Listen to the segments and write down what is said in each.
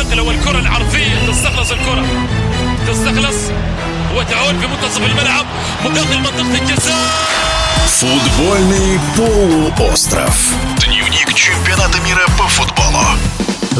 النقله والكره العرضيه تستخلص الكره تستخلص وتعود في منتصف الملعب من داخل منطقه الجزاء Футбольный полуостров.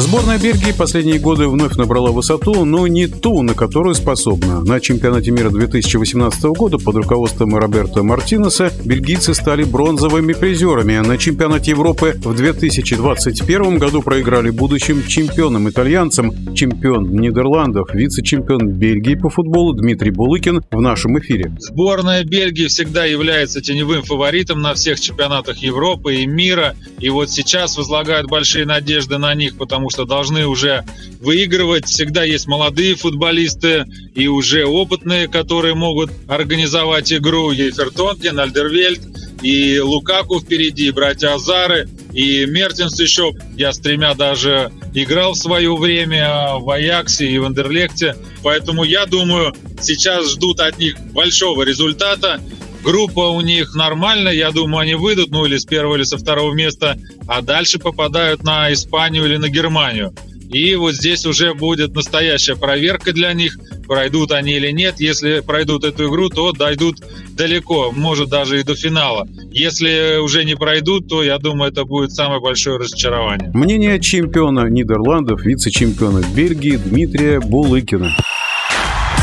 Сборная Бельгии последние годы вновь набрала высоту, но не ту, на которую способна. На чемпионате мира 2018 года под руководством Роберто Мартинеса бельгийцы стали бронзовыми призерами. На чемпионате Европы в 2021 году проиграли будущим чемпионам итальянцам, чемпион Нидерландов, вице-чемпион Бельгии по футболу Дмитрий Булыкин в нашем эфире. Сборная Бельгии всегда является теневым фаворитом на всех чемпионатах Европы и мира. И вот сейчас возлагают большие надежды на них, потому что должны уже выигрывать. Всегда есть молодые футболисты и уже опытные, которые могут организовать игру. Ейфертонген, Альдервельд и Лукаку впереди, и братья Азары, и Мертинс еще. Я с тремя даже играл в свое время в Аяксе и в Андерлекте. Поэтому я думаю, сейчас ждут от них большого результата. Группа у них нормальная, я думаю, они выйдут, ну или с первого, или со второго места, а дальше попадают на Испанию или на Германию. И вот здесь уже будет настоящая проверка для них, пройдут они или нет. Если пройдут эту игру, то дойдут далеко, может даже и до финала. Если уже не пройдут, то я думаю, это будет самое большое разочарование. Мнение чемпиона Нидерландов, вице-чемпиона Бельгии Дмитрия Булыкина.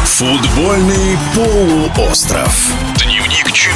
Футбольный полуостров. Дневник Чу.